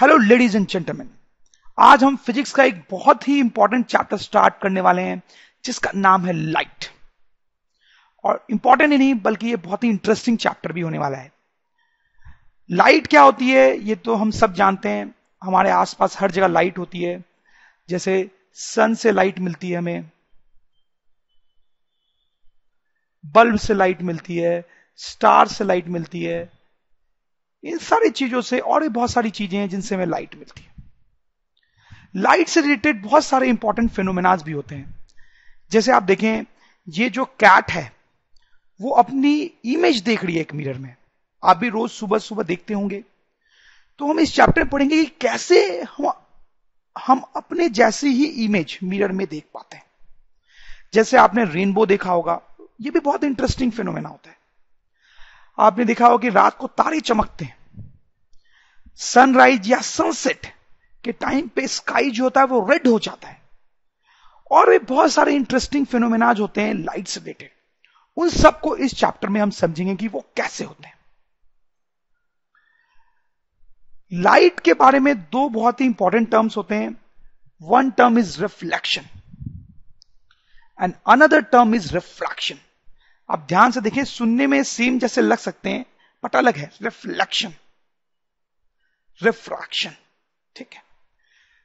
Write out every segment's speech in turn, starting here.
Hello ladies and gentleman आज हम physics का एक बहुत ही इंपॉर्टेंट चैप्टर स्टार्ट करने वाले हैं, जिसका नाम है लाइट और इंपॉर्टेंट ही नहीं, बल्कि ये बहुत ही इंटरेस्टिंग चैप्टर भी होने वाला है. लाइट क्या होती है, ये तो हम सब जानते हैं. हमारे आसपास हर जगह लाइट होती है. जैसे सन से लाइट मिलती है हमें. बल्ब से लाइट मिलती है. स्टार से लाइट मिलती है. इन सारी चीज़ों से और भी बहुत सारी चीज़ें हैं जिनसे हमें लाइट मिलती है। लाइट से रिलेटेड बहुत सारे इंपॉर्टेंट फिनोमिनाज भी होते हैं। जैसे आप देखें, ये जो कैट है, वो अपनी इमेज देख रही है एक मिरर में। आप भी रोज सुबह सुबह देखते होंगे। तो हम इस चैप्टर में पढ़ेंगे कि कैसे हम हम अपने जैसी ही इमेज मिरर में देख पाते हैं। जैसे आपने रेनबो देखा होगा, ये भी बहुत इंटरेस्टिंग फिनोमेना होता है। आपने देखा होगा कि रात को तारे चमकते हैं। सनराइज या सनसेट के टाइम पे स्काई जो होता है वो रेड हो जाता है। और भी बहुत सारे इंटरेस्टिंग फिनोमेनाज होते हैं लाइट से रिलेटेड उन सबको इस चैप्टर में हम समझेंगे कि वो कैसे होते हैं। लाइट के बारे में दो बहुत ही इंपॉर्टेंट टर्म्स होते हैं। One term is reflection and another term is refraction आप ध्यान से देखें सुनने में सेम जैसे लग सकते हैं बट अलग है। रिफ्लेक्शन रिफ्रैक्शन ठीक है?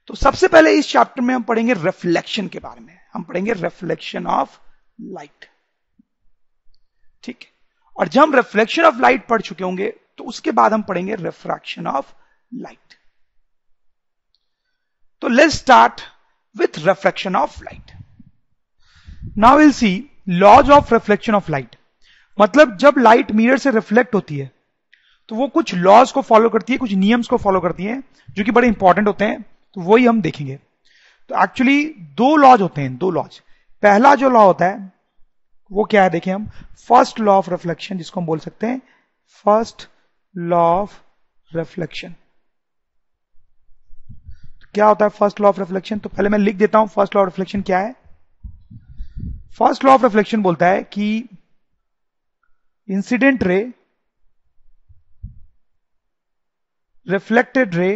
तो सबसे पहले इस चैप्टर में हम पढ़ेंगे रिफ्लेक्शन के बारे में। हम पढ़ेंगे रिफ्लेक्शन ऑफ़ लाइट ठीक है? और जब हम रिफ्लेक्शन ऑफ़ लाइट पढ़ चुके होंगे तो उसके बाद हम पढ़ेंगे रिफ्रैक्शन ऑफ़ लाइट तो let's start with reflection of light now will see laws of reflection of light मतलब जब लाइट मिरर से रिफ्लेक्ट होती है तो वो कुछ लॉज को फॉलो करती है, कुछ नियम्स को फॉलो करती है, जो कि बड़े इंपॉर्टेंट होते हैं तो वही हम देखेंगे। तो एक्चुअली दो लॉज होते हैं, दो लॉज पहला जो लॉ होता है, वो क्या है देखें हम? फ़र्स्ट लॉ ऑफ़ रिफ्लेक्शन जिसको हम बोल सकते हैं फ़र्स्ट लॉ ऑफ़ रिफ्लेक्शन क्या होता है फ़र्स्ट लॉ ऑफ़ रिफ्लेक्शन तो पहले मैं लिख देता हूँ फ़र्स्ट लॉ ऑफ़ रिफ्लेक्शन क्या है? फ़र्स्ट लॉ ऑफ़ रिफ्लेक्शन बोलता है कि incident ray reflected ray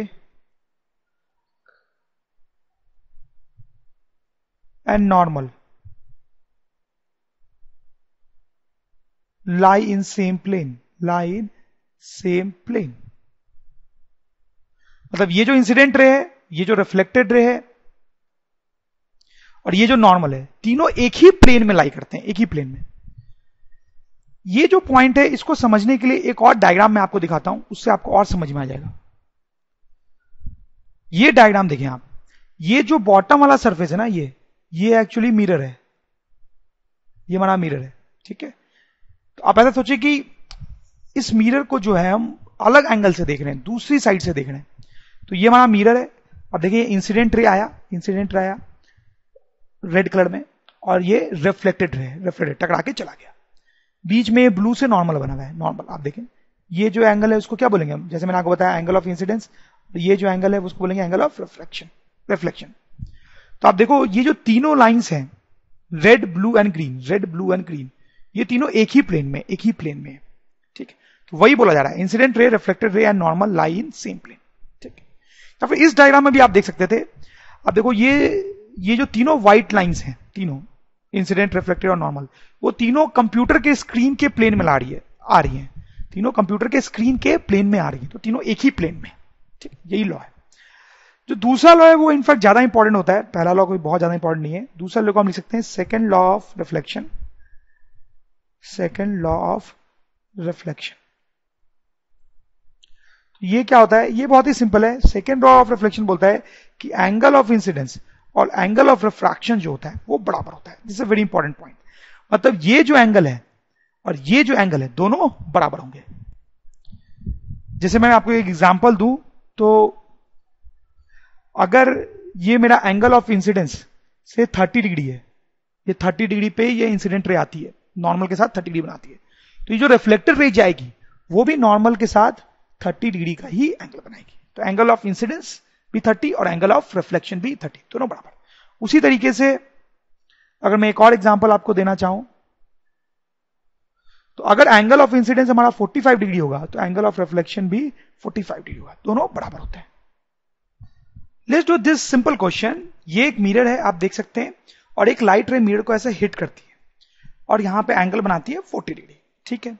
and normal lie in same plane. Lie in same plane. मतलब ये जो इंसिडेंट रे है, ये जो रिफ्लेक्टेड रे है और ये जो नॉर्मल है, तीनों एक ही प्लेन में लाई करते हैं, एक ही प्लेन में। ये जो पॉइंट है, इसको समझने के लिए एक और डायग्राम मैं आपको दिखाता हूँ, उससे आपको और समझ में आ जाएगा। ये डायग्राम देखें आप। ये जो बॉटम वाला सरफेस है ना, ये ये एक्चुअली मिरर है। ये हमारा मिरर है, ठीक है? तो आप ऐसा सोचिए कि इस मिरर को जो है, हम अलग एंगल से देख रहे हैं, दूसरी साइड से देख रहे हैं। तो ये हमारा मिरर है। अब देखिए इंसिडेंट रे आया इंसिडेंट रे आया। रेड कलर में, और ये रिफ्लेक्टेड रे रिफ्लेक्टेड टकरा के चला गया। बीच में ब्लू से नॉर्मल बना हुआ है नॉर्मल आप देखें। ये जो एंगल है, उसको क्या बोलेंगे जैसे मैंने आपको बताया एंगल ऑफ़ इंसिडेंस ये जो एंगल है, उसको बोलेंगे एंगल ऑफ़ रिफ्लेक्शन रिफ्लेक्शन तो आप देखो, ये जो तीनों लाइंस हैं red blue and green red blue and green ये तीनों एक ही प्लेन में, एक ही प्लेन में ठीक है? तो वही बोला जा रहा है incident ray reflected ray and normal lie in same plane ठीक है? या फिर इस डायग्राम में भी आप देख सकते थे, अब देखो, ये ये जो तीनों व्हाइट लाइंस हैं, तीनों इंसिडेंट रिफ्लेक्टेड और नॉर्मल वो तीनों कंप्यूटर के स्क्रीन के प्लेन में ला रही है, आ रही है। तीनों कंप्यूटर के स्क्रीन के प्लेन में आ रही है तो तीनों एक ही प्लेन में, ठीक, यही लॉ है। जो दूसरा लॉ है, वो इनफैक्ट ज़्यादा इंपॉर्टेंट होता है, पहला लॉ कोई बहुत ज़्यादा इंपॉर्टेंट नहीं है। दूसरा लॉ को हम लिख सकते हैं second law of reflection second law of reflection ये क्या होता है, ये बहुत ही सिंपल है। सेकेंड लॉ ऑफ़ रिफ्लेक्शन बोलता है कि एंगल ऑफ़ इंसिडेंस और एंगल ऑफ़ रिफ्रैक्शन जो होता है, वो बराबर होता है। This a very important point मतलब ये जो एंगल है और ये जो एंगल है, दोनों बराबर होंगे। जैसे मैं आपको एक एग्जांपल दूँ तो अगर ये मेरा एंगल ऑफ़ इंसिडेंस से 30 डिग्री है, ये 30 डिग्री पे ये इंसिडेंट रे आती है नॉर्मल के साथ 30 डिग्री बनाती है तो ये जो रिफ्लेक्टेड रे जाएगी, वो भी नॉर्मल के साथ 30 डिग्री का ही एंगल बनाएगी। तो एंगल ऑफ़ इंसिडेंस भी 30 और एंगल ऑफ़ रिफ्लेक्शन भी 30 दोनों बराबर। उसी तरीके से अगर मैं एक और एग्जांपल आपको देना चाहूँ तो अगर एंगल ऑफ़ इंसिडेंस हमारा 45 डिग्री होगा तो एंगल ऑफ़ रिफ्लेक्शन भी 45 डिग्री होगा, दोनों बराबर होते हैं। Let's do this simple question ये एक मिरर है, आप देख सकते हैं, और एक लाइट रे मिरर को ऐसे हिट करती है, और यहाँ पे एंगल बनाती है 40 डिग्री ठीक है?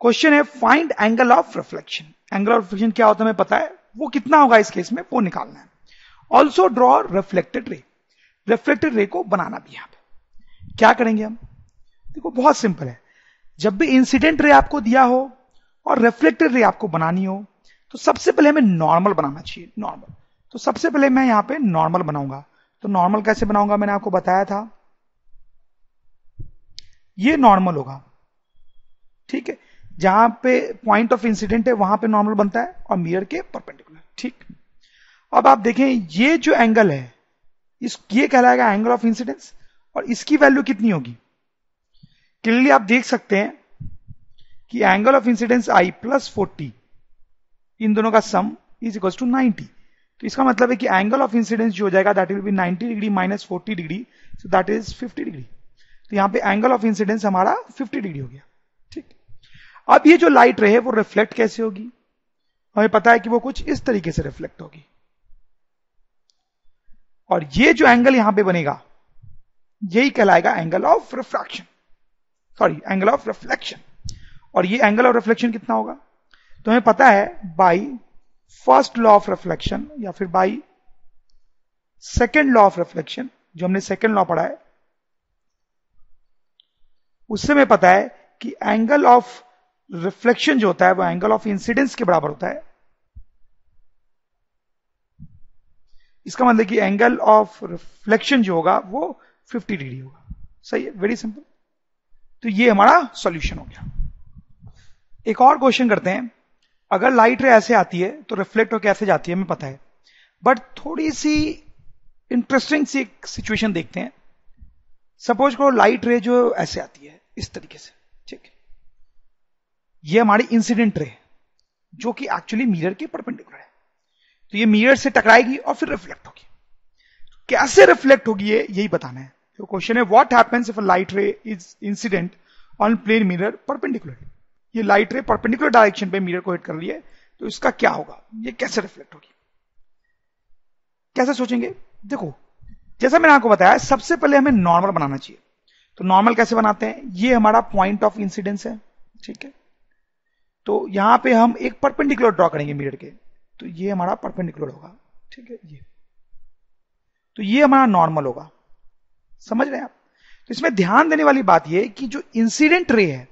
क्वेश्चन है find angle of reflection angle of reflection क्या होता है, हमें पता है? वो कितना होगा इस केस में, वो निकालना है। Also draw reflected ray reflected ray को बनाना भी यहाँ क्या करेंगे हम? देखो, बहुत सिंपल है। जब भी इंसिडेंट रे आपको दिया हो और रिफ्लेक्टेड रे आपको बनानी हो तो सबसे पहले हमें नॉर्मल बनाना चाहिए नॉर्मल तो सबसे पहले मैं यहाँ पे नॉर्मल बनाऊँगा। तो नॉर्मल कैसे बनाऊँगा? मैंने आपको बताया था। ये नॉर्मल होगा। ठीक है? जहाँ पे पॉइंट ऑफ़ इंसिडेंट है, वहाँ पे नॉर्मल बनता है और मिरर के परपेंडिकुलर ठीक? अब आप देखें, ये जो एंगल है, इस, ये कहलाएगा एंगल ऑफ़ इंसिडेंस और इसकी वैल्यू कितनी होगी? क्लियरली आप देख सकते हैं कि angle of incidence I plus forty इन दोनों का sum is equal to ninety तो इसका मतलब है कि एंगल ऑफ़ इंसिडेंस जो हो जाएगा that will be 90 degree minus forty degree so that is 50 degree तो यहाँ पे एंगल ऑफ़ इंसिडेंस हमारा 50 डिग्री हो गया। अब ये जो लाइट रहे, वो रिफ्लेक्ट कैसे होगी? हमें पता है कि वो कुछ इस तरीके से रिफ्लेक्ट होगी। और ये जो एंगल यहाँ पे बनेगा, यही कहलाएगा angle of refraction sorry angle of reflection और ये एंगल ऑफ़ रिफ्लेक्शन कितना होगा? तो हमें पता है by first law of reflection या फिर by second law of reflection जो हमने सेकेंड लॉ पढ़ा है, उससे हमें पता है कि एंगल ऑफ़ रिफ्लेक्शन जो होता है, वो एंगल ऑफ़ इंसिडेंस के बराबर होता है। इसका मतलब कि एंगल ऑफ़ रिफ्लेक्शन जो होगा, वो 50 डिग्री होगा। सही है? वेरी सिंपल तो ये हमारा सॉल्यूशन हो गया। एक और क्वेश्चन करते हैं। अगर लाइट रे ऐसे आती है तो रिफ्लेक्ट होकर ऐसे जाती है, हमें पता है। बट थोड़ी सी इंटरेस्टिंग सी एक सिचुएशन देखते हैं। सपोज़ करो लाइट रे जो ऐसे आती है, इस तरीके से। ये हमारी इंसिडेंट रे जो कि एक्चुअली मिरर के परपेंडिकुलर है। तो ये मिरर से टकराएगी और फिर रिफ्लेक्ट होगी। कैसे रिफ्लेक्ट होगी ये, यही बताना है। तो क्वेश्चन है what happens if a light ray is incident on plane mirror perpendicular ये लाइट रे परपेंडिकुलर डायरेक्शन पे मिरर को हिट कर है तो इसका क्या होगा? ये कैसे रिफ्लेक्ट होगी? कैसे सोचेंगे? देखो, जैसा मैंने आपको बताया, सबसे पहले हमें नॉर्मल बनाना चाहिए। तो नॉर्मल कैसे बनाते हैं? ये हमारा पॉइंट ऑफ़ इंसिडेंस है, ठीक है? तो यहाँ पे हम एक परपेंडिकुलर ड्रॉ करेंगे मिरर के। तो ये हमारा परपेंडिकुलर होगा। ठीक है? ये। तो ये हमारा नॉर्मल होगा। समझ रहे हैं आप? तो इसमें ध्यान देने वाली बात यह कि जो इंसिडेंट रे है,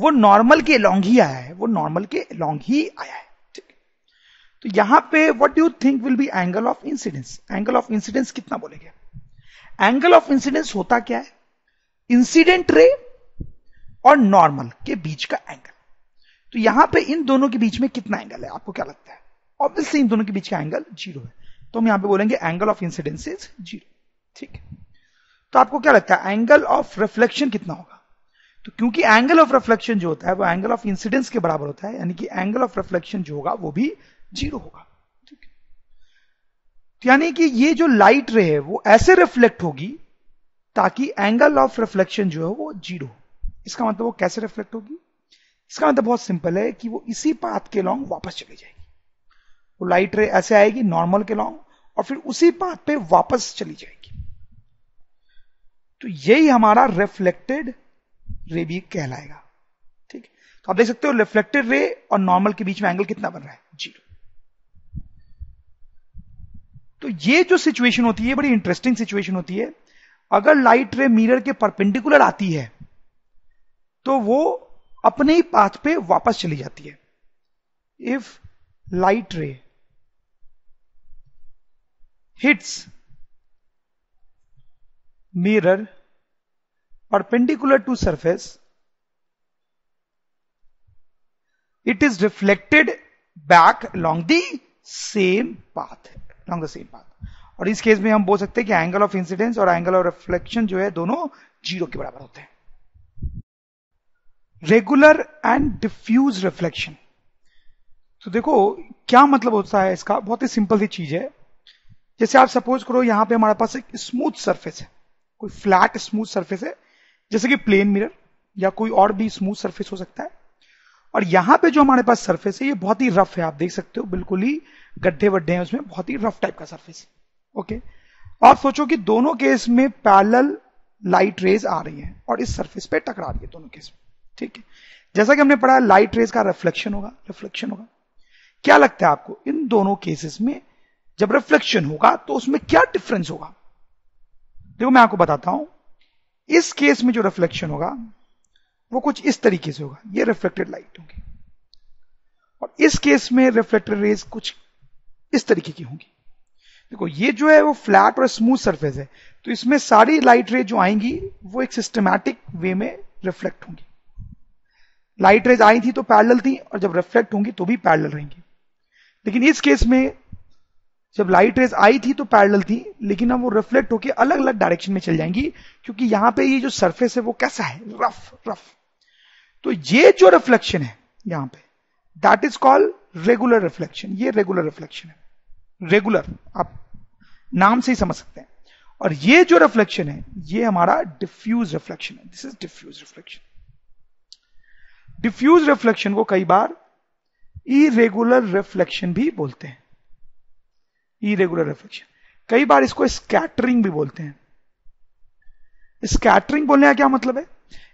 वो नॉर्मल के लॉन्ग ही आया है। वो नॉर्मल के लॉन्ग ही आया है। ठीक तो यहाँ पे what do think will be angle of incidence angle of incidence कितना बोलेंगे? एंगल ऑफ़ इंसिडेंस होता क्या है? इंसिडेंट रे और नॉर्मल के बीच का एंगल तो यहाँ पे इन दोनों के बीच में कितना एंगल है? आपको क्या लगता है? ऑब्वियसली इन दोनों के बीच का एंगल ज़ीरो है. तो हम यहाँ पे बोलेंगे angle of incidence is zero ठीक है? तो आपको क्या लगता है? एंगल ऑफ़ रिफ्लेक्शन कितना होगा? तो क्योंकि एंगल ऑफ़ रिफ्लेक्शन जो होता है, वो एंगल ऑफ़ इंसिडेंस के बराबर होता है, यानी कि एंगल ऑफ़ रिफ्लेक्शन जो होगा, वो भी ज़ीरो होगा. ठीक तो यानी कि ये जो लाइट रे है, वो ऐसे रिफ्लेक्ट होगी ताकि एंगल ऑफ़ रिफ्लेक्शन जो है, वो ज़ीरो इसका मतलब वो कैसे रिफ्लेक्ट होगी? इसका मतलब बहुत सिंपल है कि वो इसी पाथ के लॉन्ग वापस चली जाएगी। वो लाइट रे ऐसे आएगी नॉर्मल के लॉन्ग और फिर उसी पाथ पे वापस चली जाएगी। तो यही हमारा रिफ्लेक्टेड रे भी कहलाएगा। ठीक? तो आप देख सकते हो रिफ्लेक्टेड रे और नॉर्मल के बीच में एंगल कितना बन रहा है? ज़ीरो तो ये जो सिचुएशन होती है बड़ी इंटरेस्टिंग सिचुएशन होती है। अगर लाइट रे मिरर के परपेंडिकुलर आती है तो वो अपने ही पाथ पे वापस चली जाती है। If light ray hits mirror perpendicular to surface, it is reflected back along the same path, along the same path. और इस केस में हम बोल सकते हैं कि एंगल ऑफ़ इंसिडेंस और एंगल ऑफ़ रिफ्लेक्शन जो है दोनों ज़ीरो के बराबर होते हैं। रेगुलर एंड डिफ्यूज रिफ्लेक्शन तो देखो, क्या मतलब होता है इसका? बहुत ही सिंपल सी चीज़ है। जैसे आप सपोज़ करो, यहाँ पे हमारे पास एक स्मूथ सरफेस है। कोई फ्लैट स्मूथ सरफेस है, जैसे कि प्लेन मिरर या कोई और भी स्मूथ सरफेस हो सकता है। और यहाँ पे जो हमारे पास सरफेस है, ये बहुत ही रफ है, आप देख सकते हो, बिल्कुल ही गड्ढे वड्ढे हैं उसमें, बहुत ही रफ टाइप का सरफेस ओके आप सोचो कि दोनों केस में पैरेलल लाइट रेज आ रही है, और इस सरफेस पे टकरा रही है दोनों केस में। ठीक है? जैसा कि हमने पढ़ा लाइट रेज का रिफ्लेक्शन होगा रिफ्लेक्शन होगा। क्या लगता है आपको? इन दोनों केसेस में जब रिफ्लेक्शन होगा तो उसमें क्या डिफरेंस होगा? देखो, मैं आपको बताता हूँ। इस केस में जो रिफ्लेक्शन होगा, वो कुछ इस तरीके से होगा। ये रिफ्लेक्टेड लाइट होगी। और इस केस में रिफ्लेक्टेड रेज कुछ इस तरीके की होंगी। देखो, ये जो है, वो फ्लैट और स्मूथ सरफेस है। तो इसमें सारी लाइट रेज जो आएँगी, वो एक सिस्टमैटिक वे में रिफ्लेक्ट होंगी। लाइट रेज आई थी तो पैरेलल थी, और जब रिफ्लेक्ट होंगी तो भी पैरेलल रहेंगी। लेकिन इस केस में जब लाइट रेज आई थी तो पैरेलल थी, लेकिन अब वो रिफ्लेक्ट होकर अलग अलग डायरेक्शन में चल जाएँगी, क्योंकि यहाँ पे ये जो सरफेस है वो कैसा है? रफ रफ तो ये जो रिफ्लेक्शन है यहाँ पे that is called regular reflection ये रेगुलर रिफ्लेक्शन है। रेगुलर आप नाम से ही समझ सकते हैं। और ये जो रिफ्लेक्शन है, ये हमारा डिफ्यूज रिफ्लेक्शन है। This is diffuse reflection diffuse reflection को कई बार इरेगुलर रिफ्लेक्शन भी बोलते हैं। इरेगुलर रिफ्लेक्शन कई बार इसको स्कैटरिंग भी बोलते हैं। स्कैटरिंग बोलने का क्या मतलब है?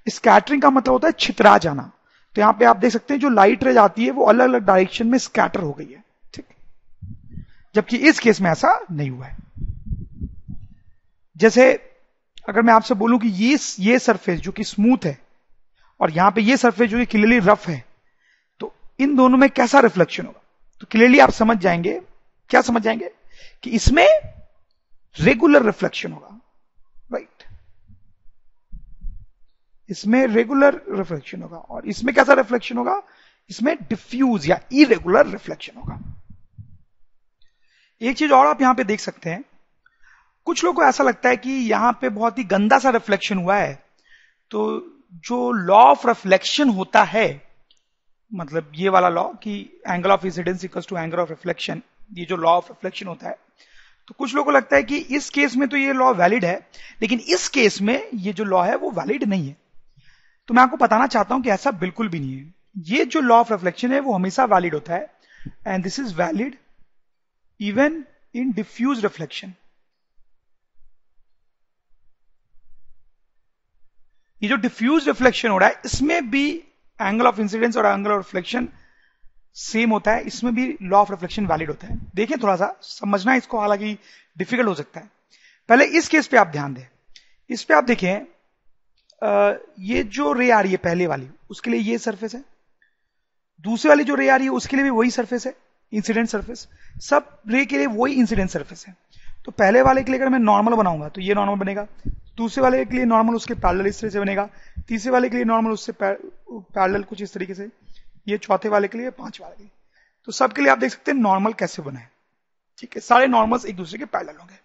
स्कैटरिंग का मतलब होता है छितरा जाना। तो यहाँ पे आप देख सकते हैं जो लाइट रे जाती है वो अलग अलग डायरेक्शन में स्कैटर हो गई है। ठीक? जबकि इस केस में ऐसा नहीं हुआ है। जैसे अगर मैं आपसे बोलूँ कि ये ये सरफेस जो कि स्मूथ है और यहाँ पे ये सरफेस जो कि क्लियरली रफ है तो इन दोनों में कैसा रिफ्लेक्शन होगा? तो क्लियरली आप समझ जाएँगे। क्या समझ जाएँगे? कि इसमें रेगुलर रिफ्लेक्शन होगा। राइट इसमें रेगुलर रिफ्लेक्शन होगा और इसमें कैसा रिफ्लेक्शन होगा? इसमें डिफ्यूज या इरेगुलर रिफ्लेक्शन होगा। एक चीज़ और आप यहाँ पे देख सकते हैं। कुछ लोगों को ऐसा लगता है कि यहाँ पे बहुत ही गंदा सा रिफ्लेक्शन हुआ है तो जो लॉ ऑफ़ रिफ्लेक्शन होता है मतलब ये वाला लॉ कि angle of incidence equal to angle of reflection ये जो लॉ ऑफ़ रिफ्लेक्शन होता है तो कुछ लोगों को लगता है कि इस केस में तो ये लॉ वैलिड है, लेकिन इस केस में ये जो लॉ है वो वैलिड नहीं है। तो मैं आपको बताना चाहता हूँ कि ऐसा बिल्कुल भी नहीं है। ये जो लॉ ऑफ़ रिफ्लेक्शन है वो हमेशा वैलिड होता है and this is valid even in diffuse reflection ये जो डिफ्यूज रिफ्लेक्शन हो रहा है, इसमें भी एंगल ऑफ़ इंसिडेंस और एंगल ऑफ़ रिफ्लेक्शन सेम होता है, इसमें भी लॉ ऑफ़ रिफ्लेक्शन वैलिड होता है। देखें थोड़ा सा, समझना इसको हालाँकि डिफ़िकल्ट हो सकता है। पहले इस केस पे आप ध्यान दें। इस पे आप देखें ये जो रे आ रही है, पहले वाली, उसके लिए ये सरफेस है। दूसरी वाली जो रे आ रही है, उसके लिए भी वही सरफेस है इंसिडेंट सरफेस सब रे के लिए वही इंसिडेंट सरफेस है। तो पहले वाले के लिए अगर मैं नॉर्मल बनाऊँगा तो ये नॉर्मल बनेगा। दूसरे वाले के लिए नॉर्मल उसके पैरल इस तरह से बनेगा। तीसरे वाले के लिए नॉर्मल उससे पैरेलल कुछ इस तरीके से। ये चौथे वाले के लिए पाँच वाले के लिए। तो सबके लिए आप देख सकते हैं नॉर्मल कैसे बना है। ठीक है, सारे नॉर्मल्स एक दूसरे के पैरेलल होंगे।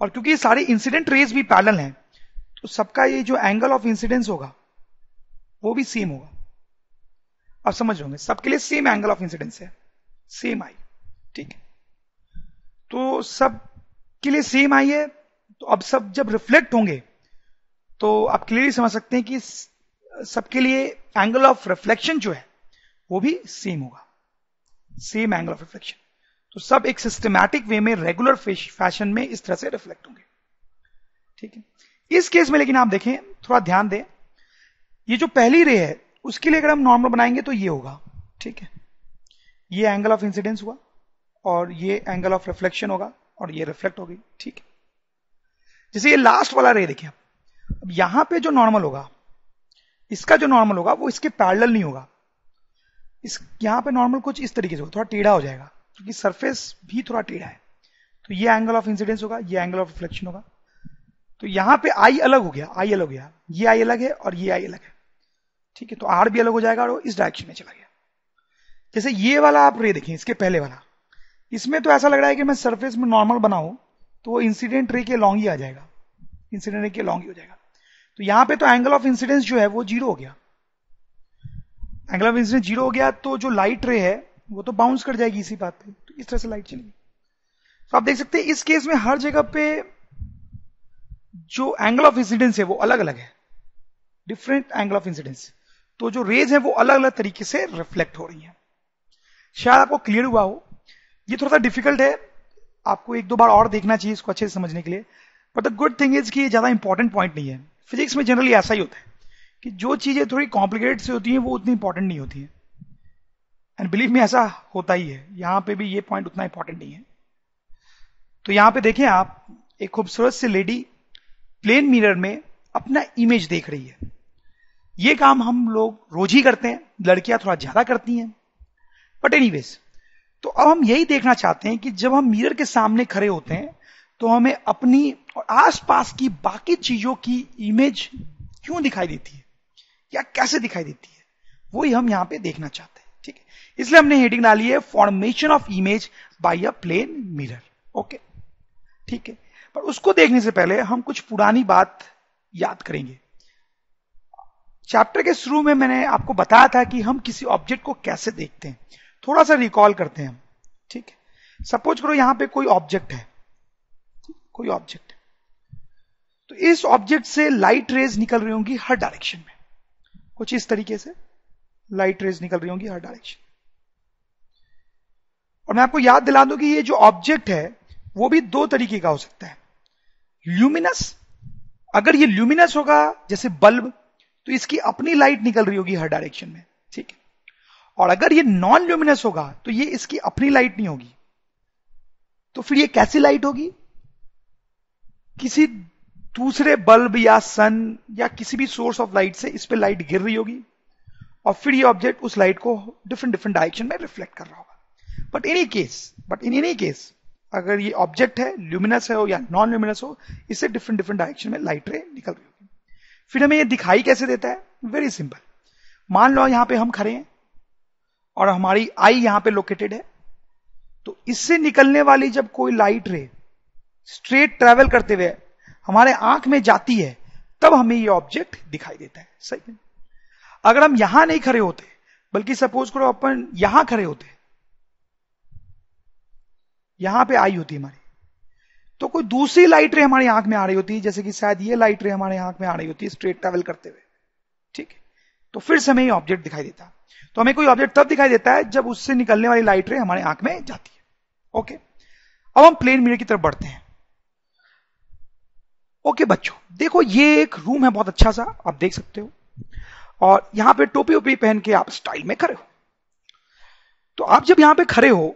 और क्योंकि ये सारे इंसिडेंट रेज भी पैरेलल हैं तो सबका ये जो एंगल ऑफ़ इंसिडेंस होगा, वो भी सेम होगा। आप समझ होंगे, सबके लिए सेम एंगल ऑफ़ इंसिडेंस है। सेम आई ठीक है। तो सब के लिए सेम आई है तो अब सब जब रिफ्लेक्ट होंगे तो आप क्लियरली समझ सकते हैं कि सबके लिए एंगल ऑफ़ रिफ्लेक्शन जो है, वो भी सेम होगा। सेम एंगल ऑफ़ रिफ्लेक्शन तो सब एक सिस्टमैटिक वे में रेगुलर फ़ैशन में इस तरह से रिफ्लेक्ट होंगे। ठीक है? इस केस में लेकिन आप देखें, थोड़ा ध्यान दें। ये जो पहली रे है, उसके लिए अगर हम नॉर्मल बनाएँगे तो ये होगा। ठीक है? ये एंगल ऑफ़ इंसिडेंस हुआ, और ये एंगल ऑफ़ रिफ्लेक्शन होगा, और ये रिफ्लेक्ट होगी ठीक है? जैसे ये लास्ट वाला रे देखिए अब यहाँ पे जो नॉर्मल होगा, इसका जो नॉर्मल होगा, वो इसके पैरेलल नहीं होगा। इस, यहाँ पे नॉर्मल कुछ इस तरीके से होगा, थोड़ा टेढ़ा हो जाएगा, क्योंकि सरफेस भी थोड़ा टेढ़ा है। तो ये एंगल ऑफ़ इंसिडेंस होगा, ये एंगल ऑफ़ रिफ्लेक्शन होगा। तो यहाँ पे आई अलग हो गया आई अलग हो गया। ये आई अलग है और ये आई अलग है। ठीक है तो आर भी अलग हो जाएगा और इस डायरेक्शन में चला गया। जैसे ये वाला आप रे देखें इसके पहले वाला। इसमें तो ऐसा लग रहा है कि मैं सरफेस में नॉर्मल बनाऊँ तो वो इंसिडेंट रे के लॉन्ग ही आ जाएगा। इंसिडेंट रे के लॉन्ग ही हो जाएगा। तो यहाँ पे तो एंगल ऑफ़ इंसिडेंस जो है, वो ज़ीरो हो गया। एंगल ऑफ़ इंसिडेंस ज़ीरो हो गया तो जो लाइट रे है, वो तो बाउंस कर जाएगी इसी बात पे। तो इस तरह से लाइट चलेगी। तो आप देख सकते हैं, इस केस में हर जगह पे जो एंगल ऑफ़ इंसिडेंस है, वो अलग अलग है। डिफरेंट एंगल ऑफ़ इंसिडेंस तो जो रेज है, वो अलग अलग तरीके से रिफ्लेक्ट हो रही है। शायद आपको क्लियर हुआ हो। ये थोड़ा सा डिफ़िकल्ट है। आपको एक दो बार और देखना चाहिए इसको अच्छे से समझने के लिए। But the good thing is कि ये ज़्यादा इंपॉर्टेंट पॉइंट नहीं है। फिजिक्स में जनरली ऐसा ही होता है कि जो चीज़ें थोड़ी कॉम्प्लिकेटेड से होती हैं, वो उतनी इंपॉर्टेंट नहीं होती है। एंड बिलीव में ऐसा होता ही है। यहाँ पे भी ये पॉइंट उतना इंपॉर्टेंट नहीं है। तो यहाँ पे देखें आप, एक खूबसूरत सी लेडी प्लेन मिरर में अपना इमेज देख रही है। ये काम हम लोग रोज ही करते हैं। लड़कियाँ थोड़ा ज़्यादा करती हैं। बट एनीवेज तो अब हम यही देखना चाहते हैं कि जब हम मिरर के सामने खड़े होते हैं तो हमें अपनी और आसपास की बाकी चीज़ों की इमेज क्यों दिखाई देती है? या कैसे दिखाई देती है? वही हम यहाँ पे देखना चाहते हैं, ठीक है? इसलिए हमने हेडिंग डाली है formation of image by a plane mirror okay ठीक है? पर उसको देखने से पहले हम कुछ पुरानी बात याद करेंगे। चैप्टर के शुरू में मैंने आपको बताया था कि हम किसी ऑब्जेक्ट को कैसे देखते हैं। थोड़ा सा रिकॉल करते हैं हम, ठीक है? सपोज़ करो यहाँ पे कोई ऑब्जेक्ट है, कोई ऑब्जेक्ट है। तो इस ऑब्जेक्ट से लाइट रेज निकल रही होंगी हर डायरेक्शन में। कुछ इस तरीके से लाइट रेज निकल रही होंगी हर डायरेक्शन और मैं आपको याद दिला दूँ कि ये जो ऑब्जेक्ट है, वो भी दो तरीके का हो सकता है। ल्यूमिनस अगर ये ल्यूमिनस होगा, जैसे बल्ब तो इसकी अपनी लाइट निकल रही होगी हर डायरेक्शन में, ठीक है? और अगर ये नॉन ल्यूमिनस होगा तो ये इसकी अपनी लाइट नहीं होगी। तो फिर ये कैसी लाइट होगी? किसी दूसरे बल्ब या सन या किसी भी सोर्स ऑफ़ लाइट से इस पर लाइट गिर रही होगी, और फिर ये ऑब्जेक्ट उस लाइट को डिफरेंट डिफरेंट डायरेक्शन में रिफ्लेक्ट कर रहा होगा। But in case but in any case अगर ये ऑब्जेक्ट है ल्यूमिनस है हो या नॉन ल्यूमिनस हो, इससे डिफरेंट डिफरेंट डायरेक्शन में लाइट रे निकल रही होगी। फिर हमें ये दिखाई कैसे देता है? वेरी सिंपल मान लो यहाँ पे हम खड़े हैं। और हमारी आई यहाँ पे लोकेटेड है। तो इससे निकलने वाली जब कोई लाइट रे स्ट्रेट ट्रेवल करते हुए हमारे आँख में जाती है, तब हमें ये ऑब्जेक्ट दिखाई देता है। सही में अगर हम यहाँ नहीं खड़े होते, बल्कि सपोज़ करो अपन यहाँ खड़े होते, यहाँ पे आई होती हमारी तो कोई दूसरी लाइट रे हमारी आँख में आ रही होती है जैसे कि शायद ये लाइट रे हमारे आँख में आ रही होती है स्ट्रेट ट्रेवल करते हुए। ठीक है? तो फिर से हमें ऑब्जेक्ट दिखाई देता है। तो हमें कोई ऑब्जेक्ट तब दिखाई देता है जब उससे निकलने वाली लाइट रे हमारे आँख में जाती है। ओके अब हम प्लेन मिरर की तरफ़ बढ़ते हैं। ओके बच्चों, देखो ये एक रूम है बहुत अच्छा सा, आप देख सकते हो। और यहाँ पे टोपी ओपी पहन के आप स्टाइल में खड़े हो। तो आप जब यहाँ पे खड़े हो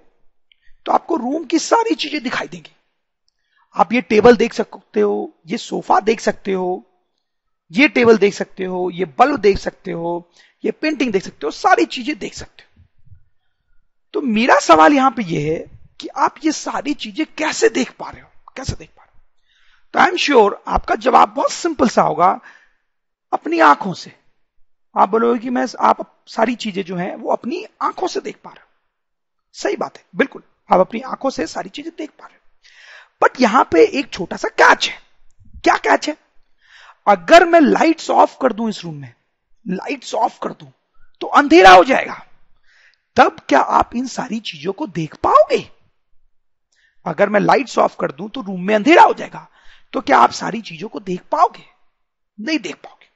तो आपको रूम की सारी चीज़ें दिखाई देंगी। आप ये टेबल देख सकते हो, ये सोफा देख सकते हो ये टेबल देख सकते हो, ये बल्ब देख सकते हो, ये पेंटिंग देख सकते हो, सारी चीज़ें देख सकते हो। तो मेरा सवाल यहाँ पे ये है कि आप ये सारी चीज़ें कैसे देख पा रहे हो? कैसे देख पा रहे हो? तो आई एम श्योर आपका जवाब बहुत सिंपल सा होगा, अपनी आँखों से। आप बोलोगे कि मैं आप सारी चीज़ें जो हैं, वो अपनी आँखों से देख पा रहे हो। सही बात है, बिल्कुल, आप अपनी आँखों से सारी चीज़ें देख पा रहे हो। बट यहाँ पे एक छोटा सा कैच है। क्या कैच है? अगर मैं लाइट्स ऑफ़ कर दूँ इस रूम में लाइट्स ऑफ़ कर दूँ तो अंधेरा हो जाएगा। तब क्या आप इन सारी चीज़ों को देख पाओगे? अगर मैं लाइट्स ऑफ़ कर दूँ तो रूम में अंधेरा हो जाएगा तो क्या आप सारी चीज़ों को देख पाओगे? नहीं देख पाओगे।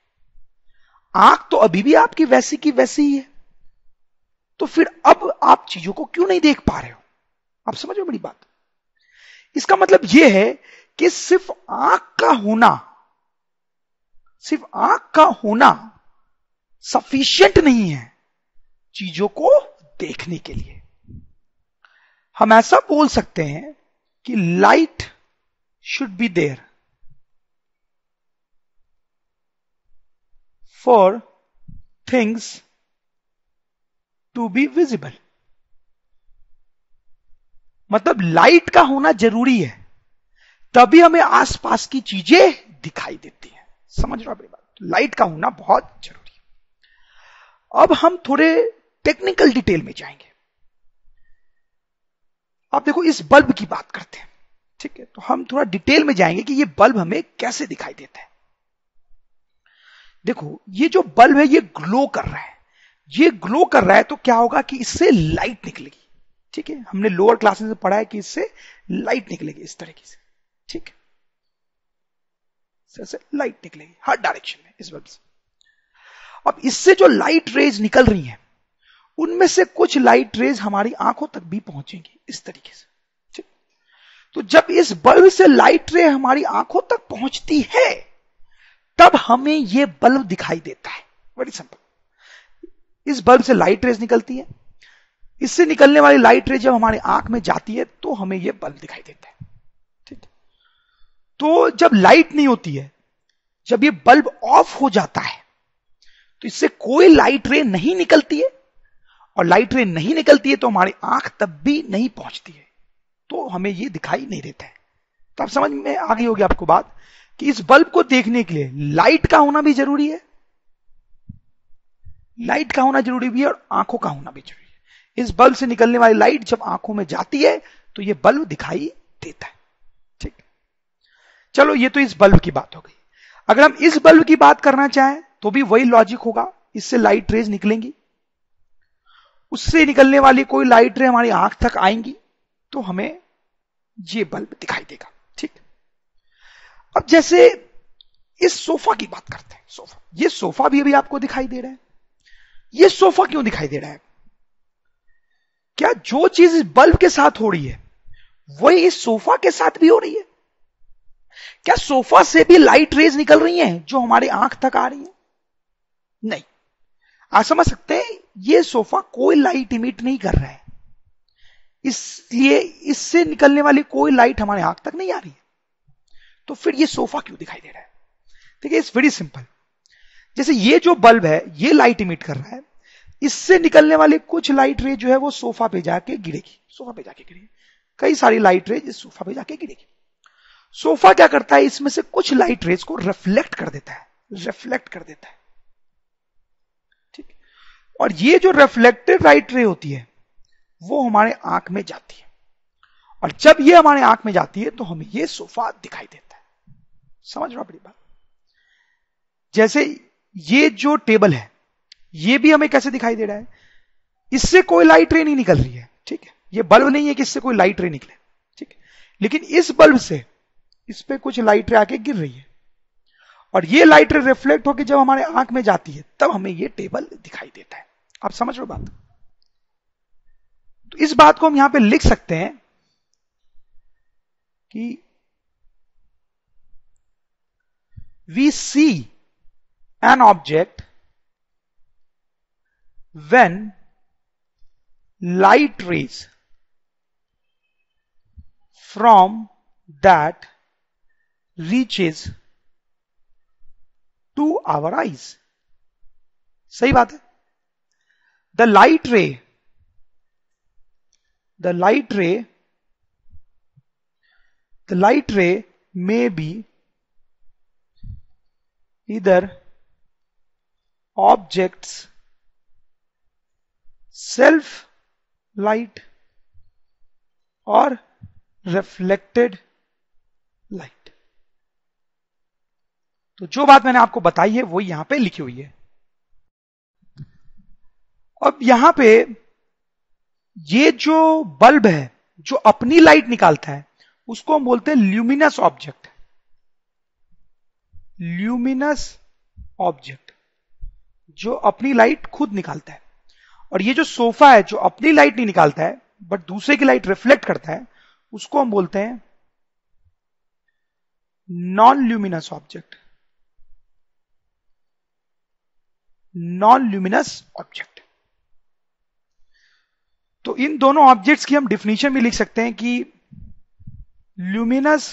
आँख तो अभी भी आपकी वैसी की वैसी ही है। तो फिर अब आप चीज़ों को क्यों नहीं देख पा रहे हो? आप समझो बड़ी बात? इसका मतलब यह है कि सिर्फ़ आँख का होना सिर्फ़ आँख का होना सफिशियंट नहीं है चीज़ों को देखने के लिए। हम ऐसा बोल सकते हैं कि light should be there for things to be visible मतलब लाइट का होना ज़रूरी है, तभी हमें आसपास की चीज़ें दिखाई देती हैं। समझ रहे अपनी बात। लाइट का होना बहुत ज़रूरी है। अब हम थोड़े टेक्निकल डिटेल में जाएँगे। आप देखो, इस बल्ब की बात करते हैं, ठीक है? तो हम थोड़ा डिटेल में जाएँगे कि ये बल्ब हमें कैसे दिखाई देता है। देखो, ये जो बल्ब है, ये ग्लो कर रहा है। ये ग्लो कर रहा है तो क्या होगा कि इससे लाइट निकलेगी, ठीक है? हमने लोअर क्लासेस में पढ़ा है कि इससे लाइट निकलेगी इस तरीके से, ठीक है? लाइट निकलेगी हर डायरेक्शन में, इस बल्ब से। अब इससे जो लाइट रेज निकल रही हैं, उनमें से कुछ लाइट रेज हमारी आँखों तक भी पहुंचेंगी, इस तरीके से। ठीक? तो जब इस बल्ब से लाइट रे हमारी आँखों तक पहुँचती है, तब हमें यह बल्ब दिखाई देता है। वेरी सिंपल इस बल्ब से लाइट रेज निकलती है। इससे निकलने वाली लाइट रे जब हमारी आँख में जाती है तो हमें यह बल्ब दिखाई देता है। तो जब लाइट नहीं होती है, जब ये बल्ब ऑफ़ हो जाता है तो इससे कोई लाइट रे नहीं निकलती है। और लाइट रे नहीं निकलती है तो हमारी आँख तब भी नहीं पहुँचती है। तो हमें यह दिखाई नहीं देता है। तो आप समझ में आ गई होगी आपको बात कि इस बल्ब को देखने के लिए लाइट का होना भी ज़रूरी है। लाइट का होना ज़रूरी भी है और आँखों का होना भी ज़रूरी है। इस बल्ब से निकलने वाली लाइट जब आँखों में जाती है तो यह बल्ब दिखाई देता है। चलो ये तो इस बल्ब की बात हो गई। अगर हम इस बल्ब की बात करना चाहें तो भी वही लॉजिक होगा। इससे लाइट रेज निकलेंगी। उससे निकलने वाली कोई लाइट रे हमारी आँख तक आएँगी तो हमें ये बल्ब दिखाई देगा। ठीक? अब जैसे इस सोफा की बात करते हैं सोफा ये सोफा भी अभी आपको दिखाई दे रहा है। ये सोफा क्यों दिखाई दे रहा है? क्या जो चीज़ इस बल्ब के साथ हो रही है, वही इस सोफा के साथ भी हो रही है? क्या सोफा से भी लाइट रेज निकल रही हैं जो हमारी आँख तक आ रही है? नहीं। आप समझ सकते हैं, ये सोफा कोई लाइट इमिट नहीं कर रहा है। इसलिए इससे निकलने वाली कोई लाइट हमारे आँख तक नहीं आ रही है। तो फिर ये सोफा क्यों दिखाई दे रहा है? ठीक है इट्स वेरी सिंपल। जैसे ये जो बल्ब है, ये लाइट इमिट कर रहा है। इससे निकलने वाली कुछ लाइट रे जो है वो सोफा पे जाके गिरेगी। सोफा पे जाके गिरेगी। कई सारी लाइट रेज इस सोफा पे जाके गिरेगी। सोफा क्या करता है? इसमें से कुछ लाइट रेज को रिफ्लेक्ट कर देता है। रिफ्लेक्ट कर देता है। ठीक और ये जो रिफ्लेक्टेड लाइट रे होती है, वो हमारे आँख में जाती है। और जब ये हमारे आँख में जाती है तो हमें ये सोफा दिखाई देता है। समझ रहा बड़ी बात? जैसे ये जो टेबल है, ये भी हमें कैसे दिखाई दे रहा है? इससे कोई लाइट रे नहीं निकल रही है। ठीक है? ये बल्ब नहीं है कि इससे कोई लाइट रे निकले। ठीक है? लेकिन इस बल्ब से इस पे कुछ लाइट रे आके गिर रही है। और ये लाइट रे रिफ्लेक्ट होकर जब हमारे आँख में जाती है, तब हमें ये टेबल दिखाई देता है। आप समझ रहे बात? तो इस बात को हम यहाँ पे लिख सकते हैं कि we see an object when light rays from that reaches to our eyes सही बात है the light ray the light ray the light ray may be either objects self light or reflected तो जो बात मैंने आपको बताई है, वो यहाँ पे लिखी हुई है। अब यहाँ पे ये जो बल्ब है, जो अपनी लाइट निकालता है, उसको हम बोलते हैं ल्यूमिनस ऑब्जेक्ट। ल्यूमिनस ऑब्जेक्ट, जो अपनी लाइट खुद निकालता है। और ये जो सोफा है, जो अपनी लाइट नहीं निकालता है, बट दूसरे की लाइट रिफ्लेक्ट करता है, उसको हम बोलते हैं non luminous object. Non luminous object तो इन दोनों ऑब्जेक्ट्स की हम डिफिनीशन भी लिख सकते हैं कि luminous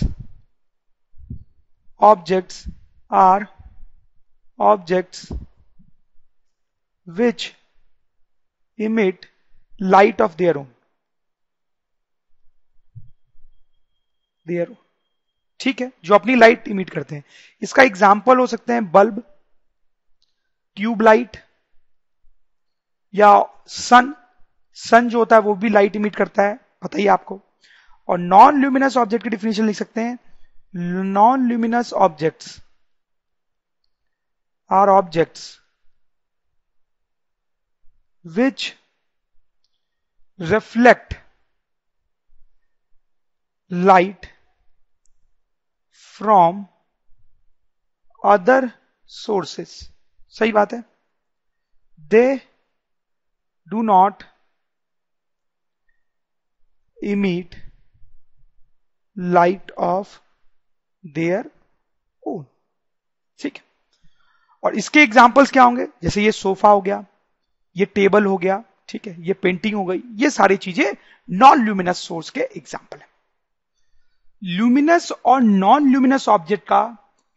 objects are objects which light of their own. Their own. ठीक है? जो अपनी लाइट इमिट करते हैं। इसका एग्ज़ाम्पल हो सकते हैं बल्ब ट्यूब लाइट या सन सन जो होता है वो भी लाइट इमिट करता है पता ही आपको। और नॉन ल्यूमिनस ऑब्जेक्ट की डिफिनेशन लिख सकते हैं। Non luminous objects are objects which reflect light from other sources सही बात है। They do not emit light of their own ठीक है। और इसके एग्जाम्पल्स क्या होंगे? जैसे ये सोफा हो गया, ये टेबल हो गया, ठीक है, ये पेंटिंग हो गई, ये सारी चीज़ें नॉन ल्यूमिनस सोर्स के एग्ज़ाम्पल है। ल्यूमिनस और नॉन ल्यूमिनस ऑब्जेक्ट का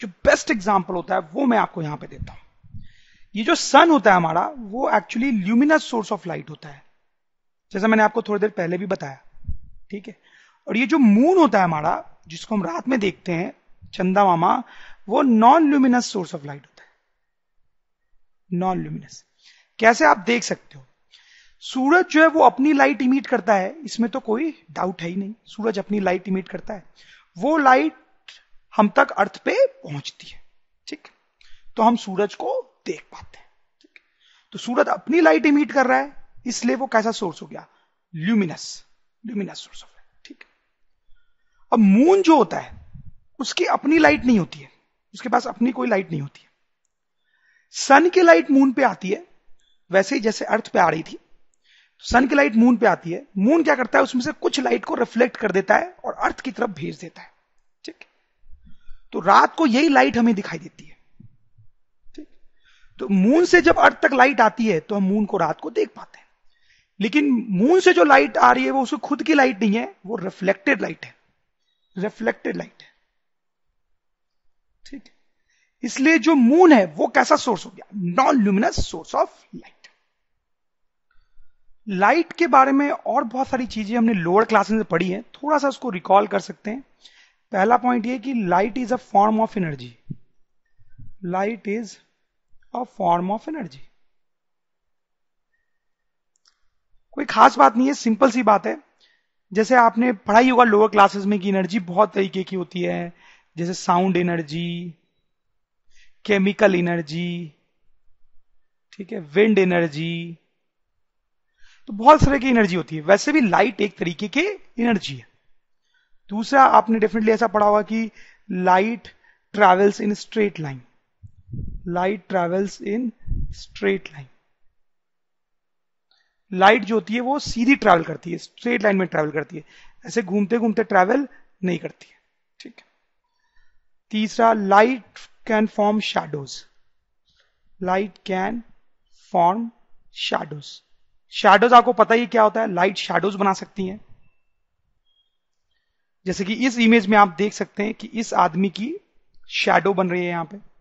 जो बेस्ट एग्ज़ाम्पल होता है, वो मैं आपको यहाँ पे देता हूँ। ये जो सन होता है हमारा, वो actually luminous source of light होता है। जैसा मैंने आपको थोड़ी देर पहले भी बताया। ठीक है? और ये जो मून होता है हमारा, जिसको हम रात में देखते हैं, चंदा मामा, वो non luminous source of light होता है। नॉन ल्यूमिनस कैसे आप देख सकते हो? सूरज जो है वो अपनी लाइट इमिट करता है। इसमें तो कोई डाउट है ही नहीं। सूरज अपनी लाइट इमिट करता है। वो लाइट हम तक अर्थ पे पहुँचती है। ठीक? तो हम सूरज को देख पाते हैं। तो सूरज अपनी लाइट इमिट कर रहा है, इसलिए वो कैसा सोर्स हो गया? Luminous luminous source of light ठीक अब मून जो होता है, उसकी अपनी लाइट नहीं होती है। उसके पास अपनी कोई लाइट नहीं होती है। सन की लाइट मून पे आती है, वैसे ही जैसे अर्थ पे आ रही थी। सन की लाइट मून पे आती है। मून क्या करता है, उसमें से कुछ लाइट को रिफ्लेक्ट कर देता है और अर्थ की तरफ़ भेज देता है। ठीक तो रात को यही लाइट हमें दिखाई देती है। तो मून से जब अर्थ तक लाइट आती है तो हम मून को रात को देख पाते हैं। लेकिन मून से जो लाइट आ रही है, वो उसकी खुद की लाइट नहीं है, वो रिफ्लेक्टेड लाइट है। रिफ्लेक्टेड लाइट है। ठीक इसलिए जो मून है, वो कैसा सोर्स हो गया? Non luminous source of light light के बारे में और बहुत सारी चीज़ें हमने लोअर क्लासेस में पढ़ी है। थोड़ा सा उसको रिकॉल कर सकते हैं। पहला पॉइंट ये कि light is a form of energy light is a form of energy कोई खास बात नहीं है सिंपल सी बात है। जैसे आपने पढ़ाई होगा लोअर क्लासेस में कि एनर्जी बहुत तरीके की होती है। जैसे साउंड एनर्जी केमिकल एनर्जी ठीक है विंड एनर्जी तो बहुत तरह की एनर्जी होती है। वैसे भी लाइट एक तरीके की एनर्जी है। दूसरा, आपने डेफिनेटली ऐसा पढ़ा होगा कि light travels in straight line light travels in straight line light जो होती है वो सीधी ट्रेवल करती है स्ट्रेट लाइन में ट्रेवल करती है। ऐसे घूमते घूमते ट्रेवल नहीं करती है, ठीक है? तीसरा light can form shadows light can form shadows shadows आपको पता ही क्या होता है? लाइट शैडोज बना सकती हैं। जैसे कि इस इमेज में आप देख सकते हैं कि इस आदमी की शैडो बन रही है यहाँ पे।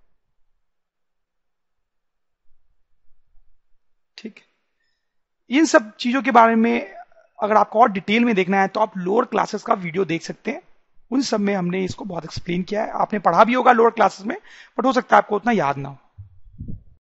ठीक इन सब चीज़ों के बारे में अगर आपको और डिटेल में देखना है तो आप लोअर क्लासेस का वीडियो देख सकते हैं। उन सब में हमने इसको बहुत एक्सप्लेन किया है। आपने पढ़ा भी होगा लोअर क्लासेस में बट हो सकता है आपको उतना याद ना हो।